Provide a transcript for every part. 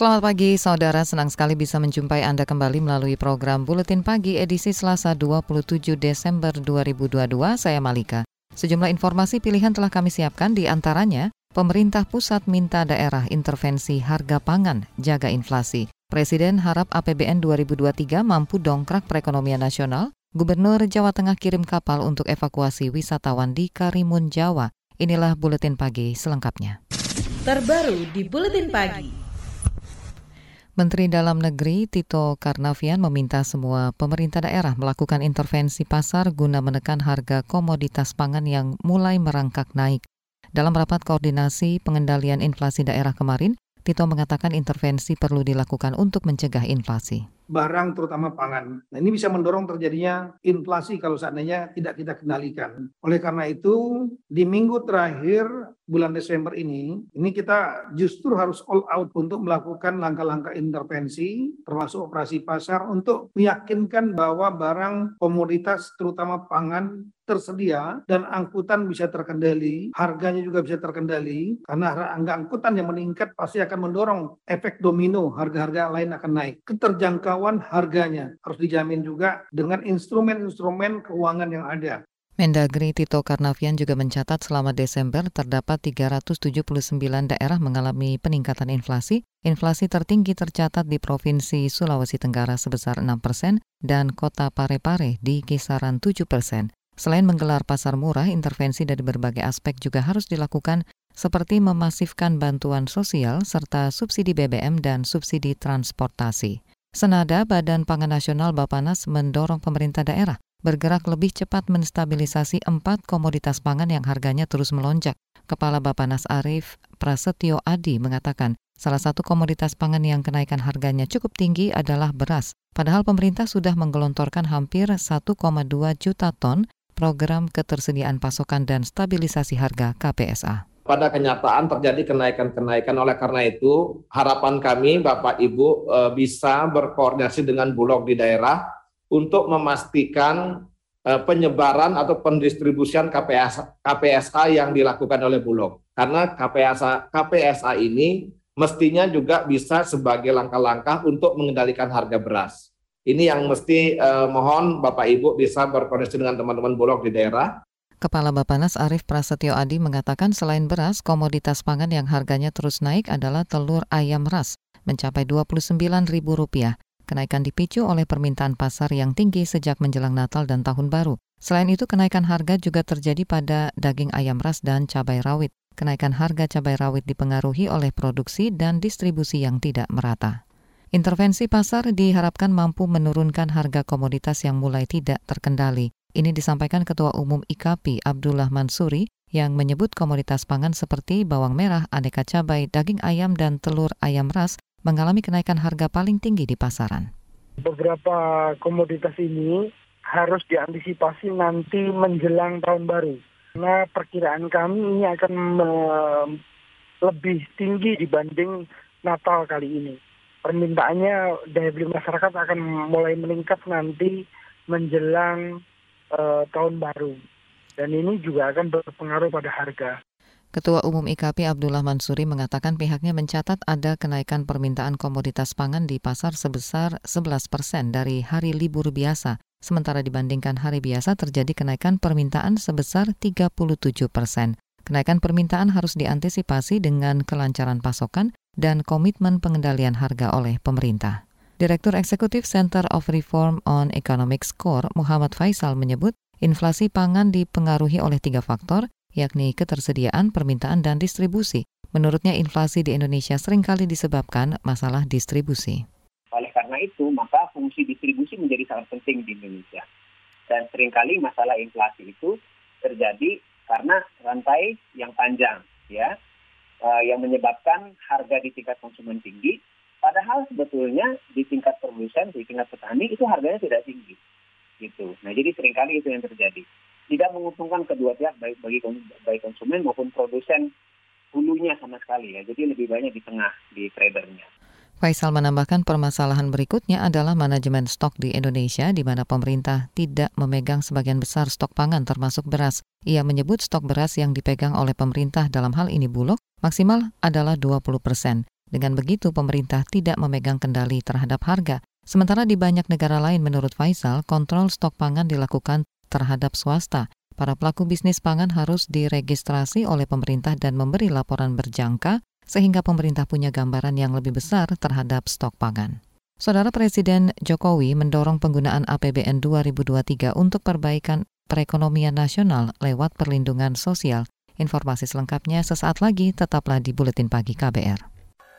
Selamat pagi saudara, senang sekali bisa menjumpai Anda kembali melalui program Buletin Pagi edisi Selasa 27 Desember 2022. Saya Malika. Sejumlah informasi pilihan telah kami siapkan di antaranya, pemerintah pusat minta daerah intervensi harga pangan, jaga inflasi. Presiden harap APBN 2023 mampu dongkrak perekonomian nasional. Gubernur Jawa Tengah kirim kapal untuk evakuasi wisatawan di Karimun, Jawa. Inilah Buletin Pagi selengkapnya. Terbaru di Buletin Pagi. Menteri Dalam Negeri Tito Karnavian meminta semua pemerintah daerah melakukan intervensi pasar guna menekan harga komoditas pangan yang mulai merangkak naik. Dalam rapat koordinasi pengendalian inflasi daerah kemarin, Tito mengatakan intervensi perlu dilakukan untuk mencegah inflasi barang terutama pangan. Nah ini bisa mendorong terjadinya inflasi kalau seandainya tidak kita kendalikan. Oleh karena itu di minggu terakhir bulan Desember ini, ini kita justru harus all out untuk melakukan langkah-langkah intervensi termasuk operasi pasar untuk meyakinkan bahwa barang komoditas terutama pangan tersedia dan angkutan bisa terkendali, harganya juga bisa terkendali karena angka angkutan yang meningkat pasti akan mendorong efek domino, harga-harga lain akan naik. Keterjangkauan harganya harus dijamin juga dengan instrumen-instrumen keuangan yang ada. Mendagri Tito Karnavian juga mencatat selama Desember terdapat 379 daerah mengalami peningkatan inflasi. Inflasi tertinggi tercatat di Provinsi Sulawesi Tenggara sebesar 6 persen dan kota Parepare di kisaran 7 persen. Selain menggelar pasar murah, intervensi dari berbagai aspek juga harus dilakukan seperti memasifkan bantuan sosial serta subsidi BBM dan subsidi transportasi. Senada Badan Pangan Nasional Bapanas mendorong pemerintah daerah bergerak lebih cepat menstabilisasi empat komoditas pangan yang harganya terus melonjak. Kepala Bapanas Arif Prasetyo Adi mengatakan, salah satu komoditas pangan yang kenaikan harganya cukup tinggi adalah beras. Padahal pemerintah sudah menggelontorkan hampir 1,2 juta ton program ketersediaan pasokan dan stabilisasi harga KPSA. Pada kenyataan terjadi kenaikan-kenaikan oleh karena itu harapan kami Bapak Ibu eh, bisa berkoordinasi dengan Bulog di daerah untuk memastikan eh, penyebaran atau pendistribusian KPSA, yang dilakukan oleh Bulog. Karena KPSA, KPSA ini mestinya juga bisa sebagai langkah-langkah untuk mengendalikan harga beras. Ini yang mesti uh, mohon Bapak Ibu bisa berkoordinasi dengan teman-teman Bulog di daerah. Kepala Bapanas Arief Prasetyo Adi mengatakan selain beras, komoditas pangan yang harganya terus naik adalah telur ayam ras, mencapai Rp29.000. Kenaikan dipicu oleh permintaan pasar yang tinggi sejak menjelang Natal dan Tahun Baru. Selain itu, kenaikan harga juga terjadi pada daging ayam ras dan cabai rawit. Kenaikan harga cabai rawit dipengaruhi oleh produksi dan distribusi yang tidak merata. Intervensi pasar diharapkan mampu menurunkan harga komoditas yang mulai tidak terkendali. Ini disampaikan Ketua Umum IKAPI Abdullah Mansuri yang menyebut komoditas pangan seperti bawang merah, aneka cabai, daging ayam, dan telur ayam ras mengalami kenaikan harga paling tinggi di pasaran. Beberapa komoditas ini harus diantisipasi nanti menjelang tahun baru. Karena perkiraan kami ini akan lebih tinggi dibanding Natal kali ini permintaannya daya beli masyarakat akan mulai meningkat nanti menjelang uh, tahun baru. Dan ini juga akan berpengaruh pada harga. Ketua Umum IKP Abdullah Mansuri mengatakan pihaknya mencatat ada kenaikan permintaan komoditas pangan di pasar sebesar 11 persen dari hari libur biasa. Sementara dibandingkan hari biasa terjadi kenaikan permintaan sebesar 37 persen. Kenaikan permintaan harus diantisipasi dengan kelancaran pasokan dan komitmen pengendalian harga oleh pemerintah. Direktur Eksekutif Center of Reform on Economic Score, Muhammad Faisal menyebut, inflasi pangan dipengaruhi oleh tiga faktor, yakni ketersediaan, permintaan, dan distribusi. Menurutnya inflasi di Indonesia sering kali disebabkan masalah distribusi. Oleh karena itu, maka fungsi distribusi menjadi sangat penting di Indonesia. Dan sering kali masalah inflasi itu terjadi karena rantai yang panjang, ya uh, yang menyebabkan harga di tingkat konsumen tinggi Padahal sebetulnya di tingkat produsen, di tingkat petani itu harganya tidak tinggi. Gitu. Nah jadi sering kali itu yang terjadi. Tidak menguntungkan kedua pihak baik bagi baik konsumen maupun produsen hulunya sama sekali ya. Jadi lebih banyak di tengah di tradernya. Faisal menambahkan permasalahan berikutnya adalah manajemen stok di Indonesia di mana pemerintah tidak memegang sebagian besar stok pangan termasuk beras. Ia menyebut stok beras yang dipegang oleh pemerintah dalam hal ini Bulog maksimal adalah 20 persen. Dengan begitu pemerintah tidak memegang kendali terhadap harga. Sementara di banyak negara lain menurut Faisal, kontrol stok pangan dilakukan terhadap swasta. Para pelaku bisnis pangan harus diregistrasi oleh pemerintah dan memberi laporan berjangka sehingga pemerintah punya gambaran yang lebih besar terhadap stok pangan. Saudara Presiden Jokowi mendorong penggunaan APBN 2023 untuk perbaikan perekonomian nasional lewat perlindungan sosial. Informasi selengkapnya sesaat lagi tetaplah di Buletin Pagi KBR.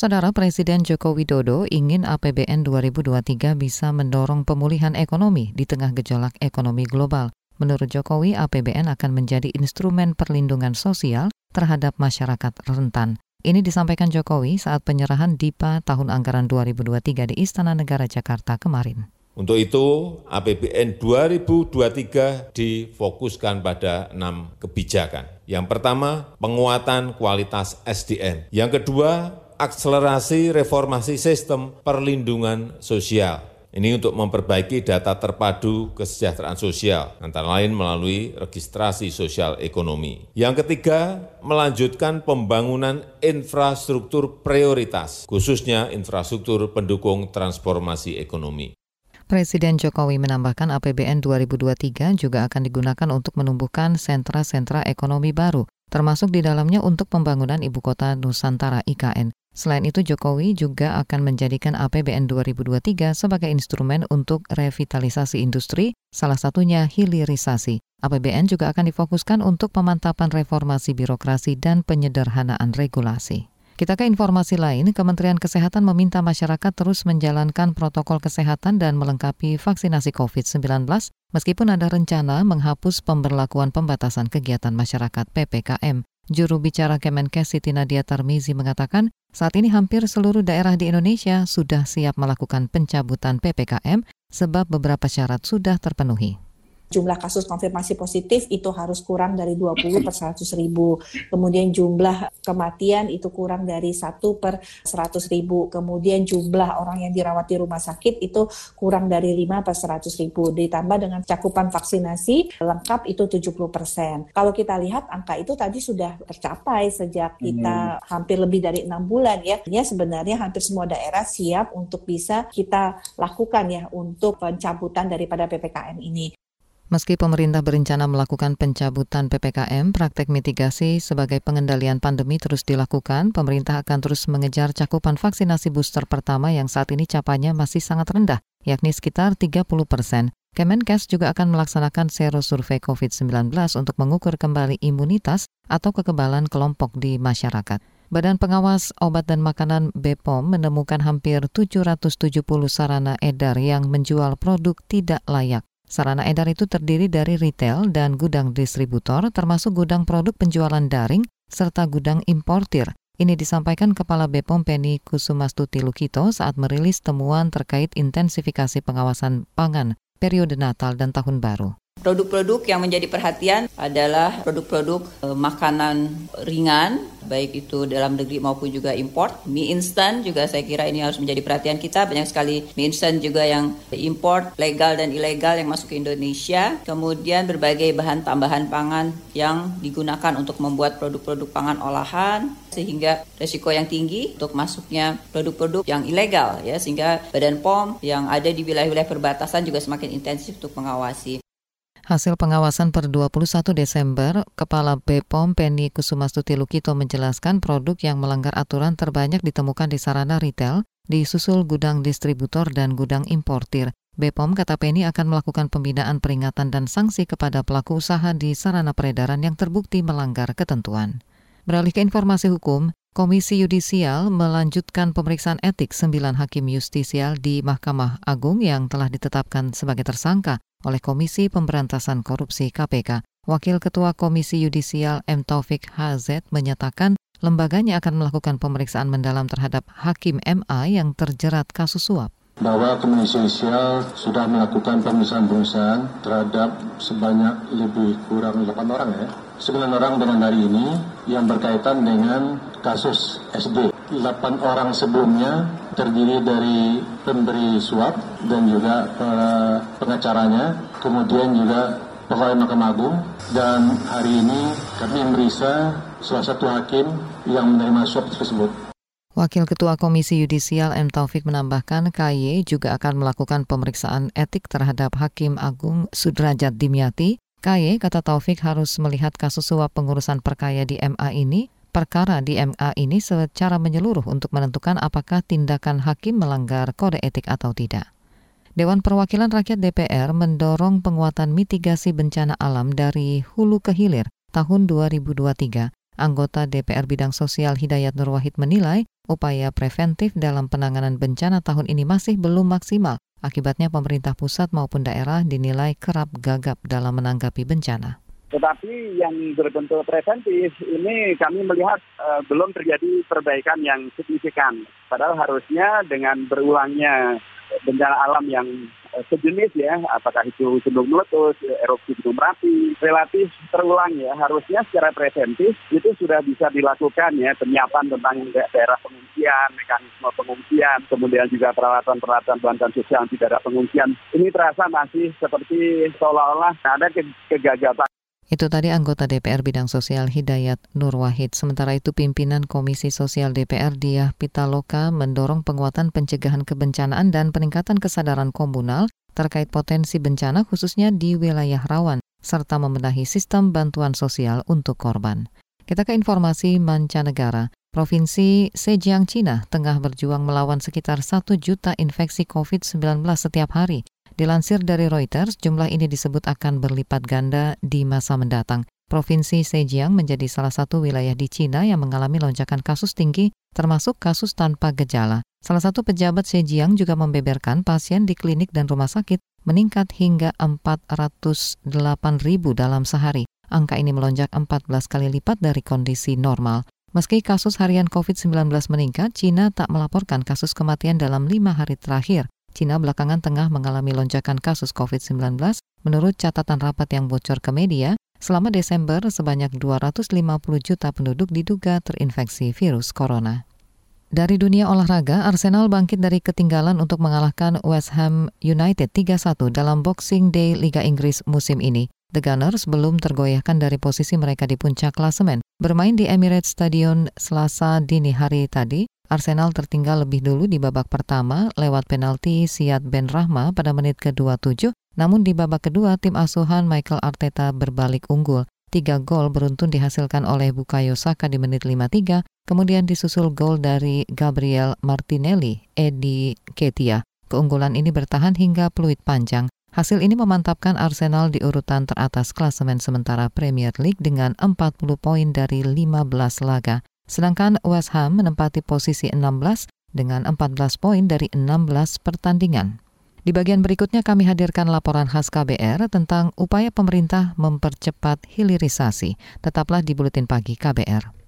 Saudara Presiden Joko Widodo ingin APBN 2023 bisa mendorong pemulihan ekonomi di tengah gejolak ekonomi global. Menurut Jokowi, APBN akan menjadi instrumen perlindungan sosial terhadap masyarakat rentan. Ini disampaikan Jokowi saat penyerahan DIPA tahun anggaran 2023 di Istana Negara Jakarta kemarin. Untuk itu, APBN 2023 difokuskan pada enam kebijakan. Yang pertama, penguatan kualitas SDM. Yang kedua, akselerasi reformasi sistem perlindungan sosial. Ini untuk memperbaiki data terpadu kesejahteraan sosial, antara lain melalui registrasi sosial ekonomi. Yang ketiga, melanjutkan pembangunan infrastruktur prioritas, khususnya infrastruktur pendukung transformasi ekonomi. Presiden Jokowi menambahkan APBN 2023 juga akan digunakan untuk menumbuhkan sentra-sentra ekonomi baru, termasuk di dalamnya untuk pembangunan Ibu Kota Nusantara IKN. Selain itu, Jokowi juga akan menjadikan APBN 2023 sebagai instrumen untuk revitalisasi industri, salah satunya hilirisasi. APBN juga akan difokuskan untuk pemantapan reformasi birokrasi dan penyederhanaan regulasi. Kita ke informasi lain, Kementerian Kesehatan meminta masyarakat terus menjalankan protokol kesehatan dan melengkapi vaksinasi COVID-19 meskipun ada rencana menghapus pemberlakuan pembatasan kegiatan masyarakat PPKM. Juru bicara Kemenkes Siti Nadia Tarmizi mengatakan, saat ini hampir seluruh daerah di Indonesia sudah siap melakukan pencabutan PPKM sebab beberapa syarat sudah terpenuhi jumlah kasus konfirmasi positif itu harus kurang dari 20 per 100 ribu. Kemudian jumlah kematian itu kurang dari 1 per 100 ribu. Kemudian jumlah orang yang dirawat di rumah sakit itu kurang dari 5 per 100 ribu. Ditambah dengan cakupan vaksinasi lengkap itu 70 persen. Kalau kita lihat angka itu tadi sudah tercapai sejak kita hmm. hampir lebih dari enam bulan ya. Ya sebenarnya hampir semua daerah siap untuk bisa kita lakukan ya untuk pencabutan daripada PPKM ini. Meski pemerintah berencana melakukan pencabutan PPKM, praktek mitigasi sebagai pengendalian pandemi terus dilakukan. Pemerintah akan terus mengejar cakupan vaksinasi booster pertama yang saat ini capainya masih sangat rendah, yakni sekitar 30 persen. Kemenkes juga akan melaksanakan sero survei COVID-19 untuk mengukur kembali imunitas atau kekebalan kelompok di masyarakat. Badan Pengawas Obat dan Makanan BPOM menemukan hampir 770 sarana edar yang menjual produk tidak layak. Sarana edar itu terdiri dari retail dan gudang distributor, termasuk gudang produk penjualan daring serta gudang importir. Ini disampaikan Kepala Bepom Penny Kusumastuti Lukito saat merilis temuan terkait intensifikasi pengawasan pangan periode Natal dan Tahun Baru. Produk-produk yang menjadi perhatian adalah produk-produk e, makanan ringan, baik itu dalam negeri maupun juga import. Mie instan juga saya kira ini harus menjadi perhatian kita. Banyak sekali mie instan juga yang import, legal dan ilegal yang masuk ke Indonesia. Kemudian berbagai bahan tambahan pangan yang digunakan untuk membuat produk-produk pangan olahan sehingga resiko yang tinggi untuk masuknya produk-produk yang ilegal ya sehingga Badan POM yang ada di wilayah-wilayah perbatasan juga semakin intensif untuk mengawasi. Hasil pengawasan per 21 Desember, Kepala BPOM Penny Kusumastuti Lukito menjelaskan produk yang melanggar aturan terbanyak ditemukan di sarana retail, di susul gudang distributor dan gudang importir. BPOM kata Penny akan melakukan pembinaan peringatan dan sanksi kepada pelaku usaha di sarana peredaran yang terbukti melanggar ketentuan. Beralih ke informasi hukum, Komisi Yudisial melanjutkan pemeriksaan etik sembilan hakim justisial di Mahkamah Agung yang telah ditetapkan sebagai tersangka oleh Komisi Pemberantasan Korupsi KPK. Wakil Ketua Komisi Yudisial M. Taufik HZ menyatakan lembaganya akan melakukan pemeriksaan mendalam terhadap Hakim MA yang terjerat kasus suap bahwa Komisi Yudisial sudah melakukan pemeriksaan-pemeriksaan terhadap sebanyak lebih kurang 8 orang ya. 9 orang dengan hari ini yang berkaitan dengan kasus SD. 8 orang sebelumnya terdiri dari pemberi suap dan juga uh, pengacaranya, kemudian juga pegawai Mahkamah Agung dan hari ini kami merisa salah satu hakim yang menerima suap tersebut. Wakil Ketua Komisi Yudisial M. Taufik menambahkan KY juga akan melakukan pemeriksaan etik terhadap Hakim Agung Sudrajat Dimyati. KY, kata Taufik, harus melihat kasus suap pengurusan perkaya di MA ini, perkara di MA ini secara menyeluruh untuk menentukan apakah tindakan hakim melanggar kode etik atau tidak. Dewan Perwakilan Rakyat DPR mendorong penguatan mitigasi bencana alam dari hulu ke hilir tahun 2023 Anggota DPR Bidang Sosial Hidayat Nur Wahid menilai upaya preventif dalam penanganan bencana tahun ini masih belum maksimal. Akibatnya pemerintah pusat maupun daerah dinilai kerap gagap dalam menanggapi bencana. Tetapi yang berbentuk preventif ini kami melihat uh, belum terjadi perbaikan yang signifikan. Padahal harusnya dengan berulangnya bencana alam yang Eh, sejenis ya, apakah itu gunung meletus, erupsi gunung merapi, relatif terulang ya. Harusnya secara preventif itu sudah bisa dilakukan ya penyiapan tentang daerah pengungsian, mekanisme pengungsian, kemudian juga peralatan-peralatan bantuan sosial tidak ada pengungsian. Ini terasa masih seperti seolah-olah ada kegagapan. Itu tadi anggota DPR bidang sosial Hidayat Nur Wahid. Sementara itu pimpinan Komisi Sosial DPR Diah Pitaloka mendorong penguatan pencegahan kebencanaan dan peningkatan kesadaran komunal terkait potensi bencana khususnya di wilayah rawan serta membenahi sistem bantuan sosial untuk korban. Kita ke informasi mancanegara. Provinsi Zhejiang, Cina, tengah berjuang melawan sekitar 1 juta infeksi COVID-19 setiap hari. Dilansir dari Reuters, jumlah ini disebut akan berlipat ganda di masa mendatang. Provinsi Zhejiang menjadi salah satu wilayah di Cina yang mengalami lonjakan kasus tinggi, termasuk kasus tanpa gejala. Salah satu pejabat Zhejiang juga membeberkan pasien di klinik dan rumah sakit meningkat hingga 408 ribu dalam sehari. Angka ini melonjak 14 kali lipat dari kondisi normal. Meski kasus harian COVID-19 meningkat, Cina tak melaporkan kasus kematian dalam lima hari terakhir. Cina belakangan tengah mengalami lonjakan kasus COVID-19. Menurut catatan rapat yang bocor ke media, selama Desember sebanyak 250 juta penduduk diduga terinfeksi virus corona. Dari dunia olahraga, Arsenal bangkit dari ketinggalan untuk mengalahkan West Ham United 3-1 dalam Boxing Day Liga Inggris musim ini. The Gunners belum tergoyahkan dari posisi mereka di puncak klasemen. Bermain di Emirates Stadium Selasa dini hari tadi, Arsenal tertinggal lebih dulu di babak pertama lewat penalti Siad Ben Rahma pada menit ke-27, namun di babak kedua tim asuhan Michael Arteta berbalik unggul. Tiga gol beruntun dihasilkan oleh Bukayo Saka di menit 53, kemudian disusul gol dari Gabriel Martinelli, Edi Ketia. Keunggulan ini bertahan hingga peluit panjang. Hasil ini memantapkan Arsenal di urutan teratas klasemen sementara Premier League dengan 40 poin dari 15 laga. Sedangkan West Ham menempati posisi 16 dengan 14 poin dari 16 pertandingan. Di bagian berikutnya kami hadirkan laporan khas KBR tentang upaya pemerintah mempercepat hilirisasi. Tetaplah di Buletin Pagi KBR.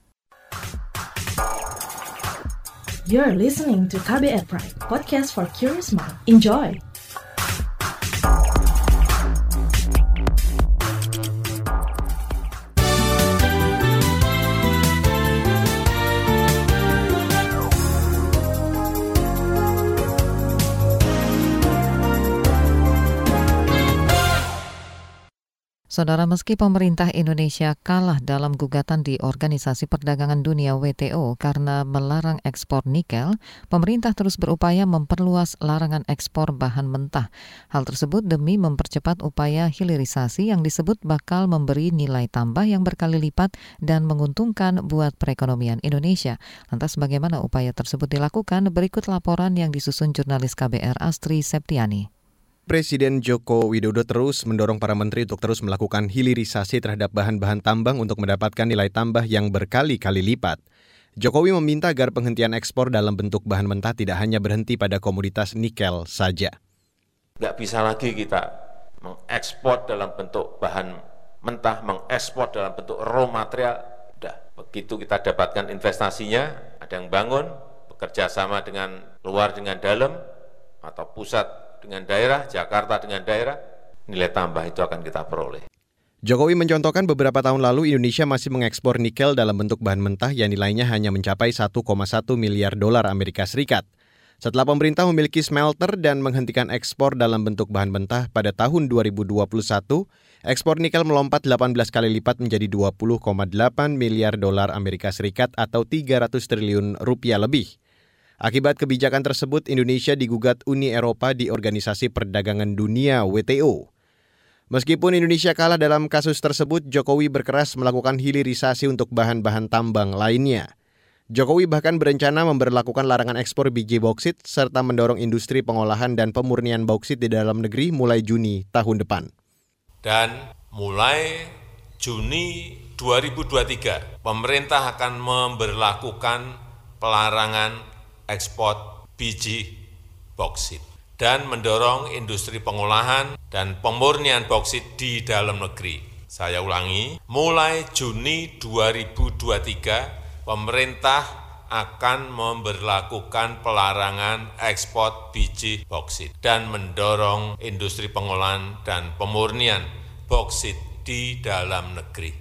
You're listening to KBR Pride, podcast for curious mind. Enjoy! Saudara, meski pemerintah Indonesia kalah dalam gugatan di Organisasi Perdagangan Dunia WTO karena melarang ekspor nikel, pemerintah terus berupaya memperluas larangan ekspor bahan mentah. Hal tersebut demi mempercepat upaya hilirisasi yang disebut bakal memberi nilai tambah yang berkali lipat dan menguntungkan buat perekonomian Indonesia. Lantas bagaimana upaya tersebut dilakukan? Berikut laporan yang disusun jurnalis KBR Astri Septiani. Presiden Joko Widodo terus mendorong para menteri untuk terus melakukan hilirisasi terhadap bahan-bahan tambang untuk mendapatkan nilai tambah yang berkali-kali lipat. Jokowi meminta agar penghentian ekspor dalam bentuk bahan mentah tidak hanya berhenti pada komoditas nikel saja. Nggak bisa lagi kita mengekspor dalam bentuk bahan mentah, mengekspor dalam bentuk raw material. Udah, begitu kita dapatkan investasinya, ada yang bangun, bekerja sama dengan luar dengan dalam, atau pusat dengan daerah, Jakarta dengan daerah, nilai tambah itu akan kita peroleh. Jokowi mencontohkan beberapa tahun lalu Indonesia masih mengekspor nikel dalam bentuk bahan mentah yang nilainya hanya mencapai 1,1 miliar dolar Amerika Serikat. Setelah pemerintah memiliki smelter dan menghentikan ekspor dalam bentuk bahan mentah pada tahun 2021, ekspor nikel melompat 18 kali lipat menjadi 20,8 miliar dolar Amerika Serikat atau 300 triliun rupiah lebih. Akibat kebijakan tersebut, Indonesia digugat Uni Eropa di Organisasi Perdagangan Dunia WTO. Meskipun Indonesia kalah dalam kasus tersebut, Jokowi berkeras melakukan hilirisasi untuk bahan-bahan tambang lainnya. Jokowi bahkan berencana memberlakukan larangan ekspor biji bauksit serta mendorong industri pengolahan dan pemurnian bauksit di dalam negeri mulai Juni tahun depan. Dan mulai Juni 2023, pemerintah akan memberlakukan pelarangan ekspor biji boksit dan mendorong industri pengolahan dan pemurnian boksit di dalam negeri. Saya ulangi, mulai Juni 2023 pemerintah akan memberlakukan pelarangan ekspor biji boksit dan mendorong industri pengolahan dan pemurnian boksit di dalam negeri.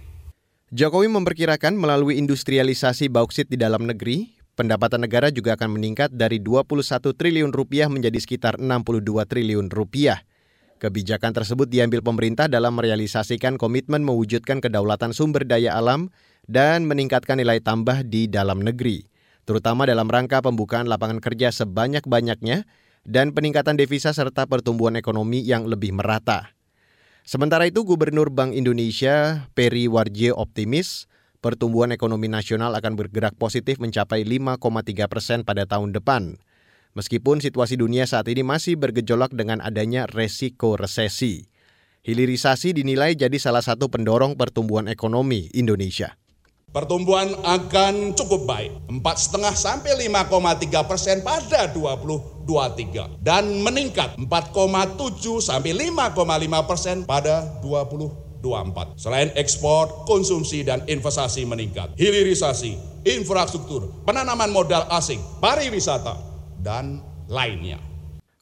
Jokowi memperkirakan melalui industrialisasi bauksit di dalam negeri, pendapatan negara juga akan meningkat dari 21 triliun rupiah menjadi sekitar 62 triliun rupiah. Kebijakan tersebut diambil pemerintah dalam merealisasikan komitmen mewujudkan kedaulatan sumber daya alam dan meningkatkan nilai tambah di dalam negeri, terutama dalam rangka pembukaan lapangan kerja sebanyak-banyaknya dan peningkatan devisa serta pertumbuhan ekonomi yang lebih merata. Sementara itu, Gubernur Bank Indonesia Peri Warjio optimis pertumbuhan ekonomi nasional akan bergerak positif mencapai 5,3 persen pada tahun depan. Meskipun situasi dunia saat ini masih bergejolak dengan adanya resiko resesi. Hilirisasi dinilai jadi salah satu pendorong pertumbuhan ekonomi Indonesia. Pertumbuhan akan cukup baik, 4,5 sampai 5,3 persen pada 2023 dan meningkat 4,7 sampai 5,5 persen pada 2024. 2024. Selain ekspor, konsumsi dan investasi meningkat, hilirisasi, infrastruktur, penanaman modal asing, pariwisata, dan lainnya.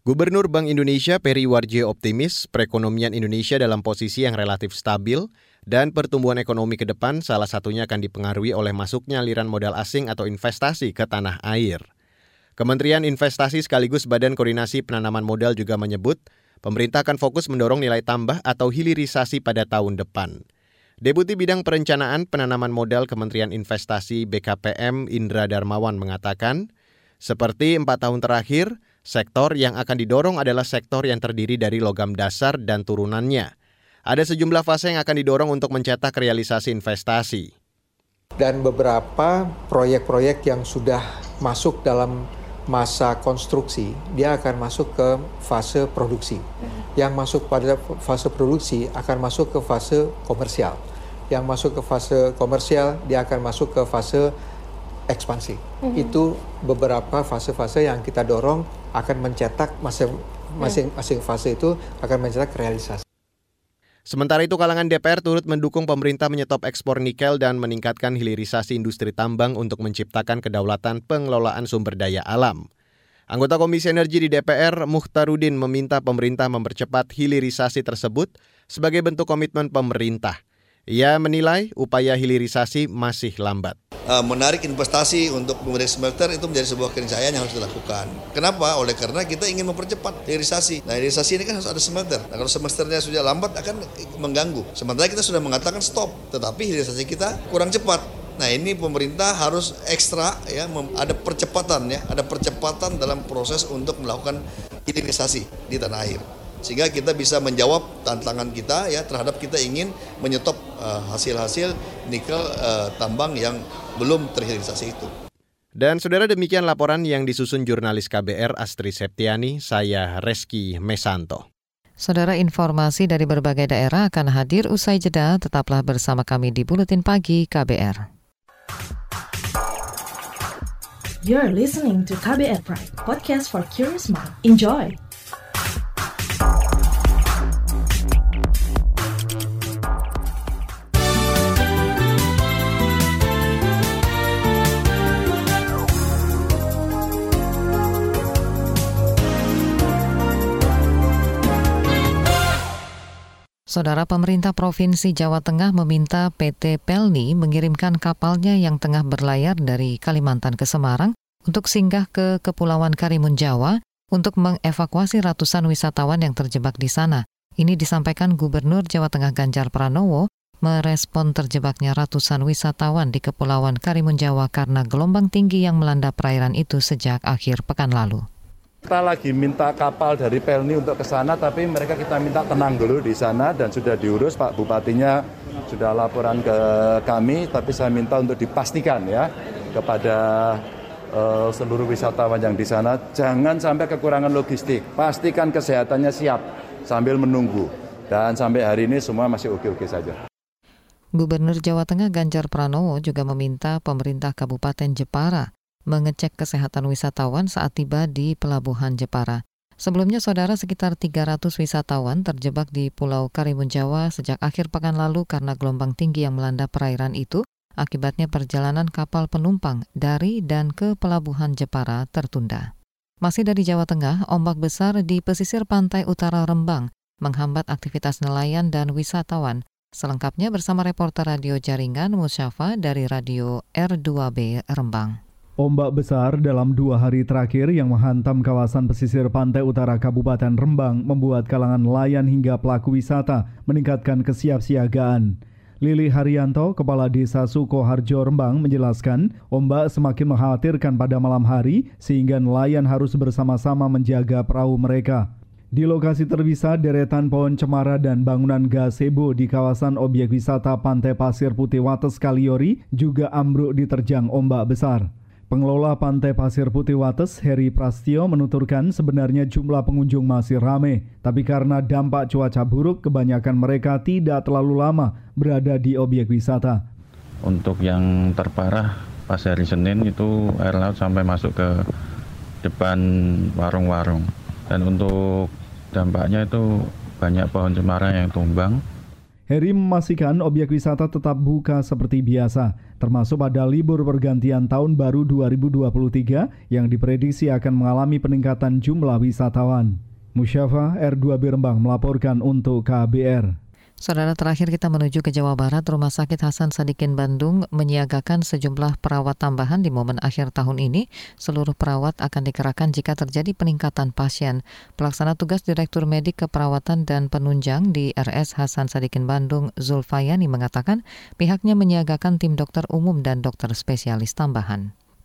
Gubernur Bank Indonesia Peri Warjio optimis perekonomian Indonesia dalam posisi yang relatif stabil dan pertumbuhan ekonomi ke depan salah satunya akan dipengaruhi oleh masuknya aliran modal asing atau investasi ke tanah air. Kementerian Investasi sekaligus Badan Koordinasi Penanaman Modal juga menyebut pemerintah akan fokus mendorong nilai tambah atau hilirisasi pada tahun depan. Deputi Bidang Perencanaan Penanaman Modal Kementerian Investasi BKPM Indra Darmawan mengatakan, seperti empat tahun terakhir, sektor yang akan didorong adalah sektor yang terdiri dari logam dasar dan turunannya. Ada sejumlah fase yang akan didorong untuk mencetak realisasi investasi. Dan beberapa proyek-proyek yang sudah masuk dalam masa konstruksi, dia akan masuk ke fase produksi. Yang masuk pada fase produksi akan masuk ke fase komersial. Yang masuk ke fase komersial, dia akan masuk ke fase ekspansi. Mm-hmm. Itu beberapa fase-fase yang kita dorong akan mencetak masing-masing fase itu akan mencetak realisasi. Sementara itu kalangan DPR turut mendukung pemerintah menyetop ekspor nikel dan meningkatkan hilirisasi industri tambang untuk menciptakan kedaulatan pengelolaan sumber daya alam. Anggota Komisi Energi di DPR, Muhtarudin meminta pemerintah mempercepat hilirisasi tersebut sebagai bentuk komitmen pemerintah. Ia menilai upaya hilirisasi masih lambat. Eh, menarik investasi untuk pemberian smelter itu menjadi sebuah keniscayaan yang harus dilakukan. Kenapa? Oleh karena kita ingin mempercepat hilirisasi. Nah, hilirisasi ini kan harus ada smelter. Nah, kalau smelternya sudah lambat akan mengganggu. Sementara kita sudah mengatakan stop, tetapi hilirisasi kita kurang cepat. Nah ini pemerintah harus ekstra ya ada percepatan ya ada percepatan dalam proses untuk melakukan hilirisasi di tanah air sehingga kita bisa menjawab tantangan kita ya terhadap kita ingin menyetop eh, hasil-hasil uh, nikel uh, tambang yang belum terhilirisasi itu. Dan saudara demikian laporan yang disusun jurnalis KBR Astri Septiani, saya Reski Mesanto. Saudara informasi dari berbagai daerah akan hadir usai jeda. Tetaplah bersama kami di Buletin Pagi KBR. You're listening to KBR Pride, podcast for curious mind. Enjoy! Saudara pemerintah Provinsi Jawa Tengah meminta PT Pelni mengirimkan kapalnya yang tengah berlayar dari Kalimantan ke Semarang untuk singgah ke Kepulauan Karimun Jawa untuk mengevakuasi ratusan wisatawan yang terjebak di sana. Ini disampaikan Gubernur Jawa Tengah Ganjar Pranowo merespon terjebaknya ratusan wisatawan di Kepulauan Karimun Jawa karena gelombang tinggi yang melanda perairan itu sejak akhir pekan lalu. Kita lagi minta kapal dari Pelni untuk ke sana, tapi mereka kita minta tenang dulu di sana dan sudah diurus. Pak Bupatinya sudah laporan ke kami, tapi saya minta untuk dipastikan ya kepada uh, seluruh wisatawan yang di sana jangan sampai kekurangan logistik, pastikan kesehatannya siap sambil menunggu. Dan sampai hari ini semua masih oke-oke saja. Gubernur Jawa Tengah Ganjar Pranowo juga meminta pemerintah Kabupaten Jepara mengecek kesehatan wisatawan saat tiba di Pelabuhan Jepara. Sebelumnya, saudara sekitar 300 wisatawan terjebak di Pulau Karimun Jawa sejak akhir pekan lalu karena gelombang tinggi yang melanda perairan itu. Akibatnya perjalanan kapal penumpang dari dan ke Pelabuhan Jepara tertunda. Masih dari Jawa Tengah, ombak besar di pesisir pantai utara Rembang menghambat aktivitas nelayan dan wisatawan. Selengkapnya bersama reporter radio jaringan Musyafa dari Radio R2B Rembang. Ombak besar dalam dua hari terakhir yang menghantam kawasan pesisir pantai utara Kabupaten Rembang membuat kalangan nelayan hingga pelaku wisata meningkatkan kesiapsiagaan. Lili Haryanto, Kepala Desa Sukoharjo Rembang menjelaskan, ombak semakin mengkhawatirkan pada malam hari sehingga nelayan harus bersama-sama menjaga perahu mereka. Di lokasi terpisah, deretan pohon cemara dan bangunan gazebo di kawasan objek wisata Pantai Pasir Putih Wates Kaliori juga ambruk diterjang ombak besar. Pengelola Pantai Pasir Putih Wates, Heri Prastio, menuturkan sebenarnya jumlah pengunjung masih ramai, tapi karena dampak cuaca buruk, kebanyakan mereka tidak terlalu lama berada di objek wisata. Untuk yang terparah pas hari Senin itu air laut sampai masuk ke depan warung-warung. Dan untuk dampaknya itu banyak pohon cemara yang tumbang, Heri memastikan objek wisata tetap buka seperti biasa, termasuk pada libur pergantian tahun baru 2023 yang diprediksi akan mengalami peningkatan jumlah wisatawan. Musyafa R2B Rembang melaporkan untuk KBR. Saudara terakhir kita menuju ke Jawa Barat, Rumah Sakit Hasan Sadikin Bandung menyiagakan sejumlah perawat tambahan di momen akhir tahun ini. Seluruh perawat akan dikerahkan jika terjadi peningkatan pasien. Pelaksana tugas Direktur Medik Keperawatan dan Penunjang di RS Hasan Sadikin Bandung, Zulfayani mengatakan pihaknya menyiagakan tim dokter umum dan dokter spesialis tambahan.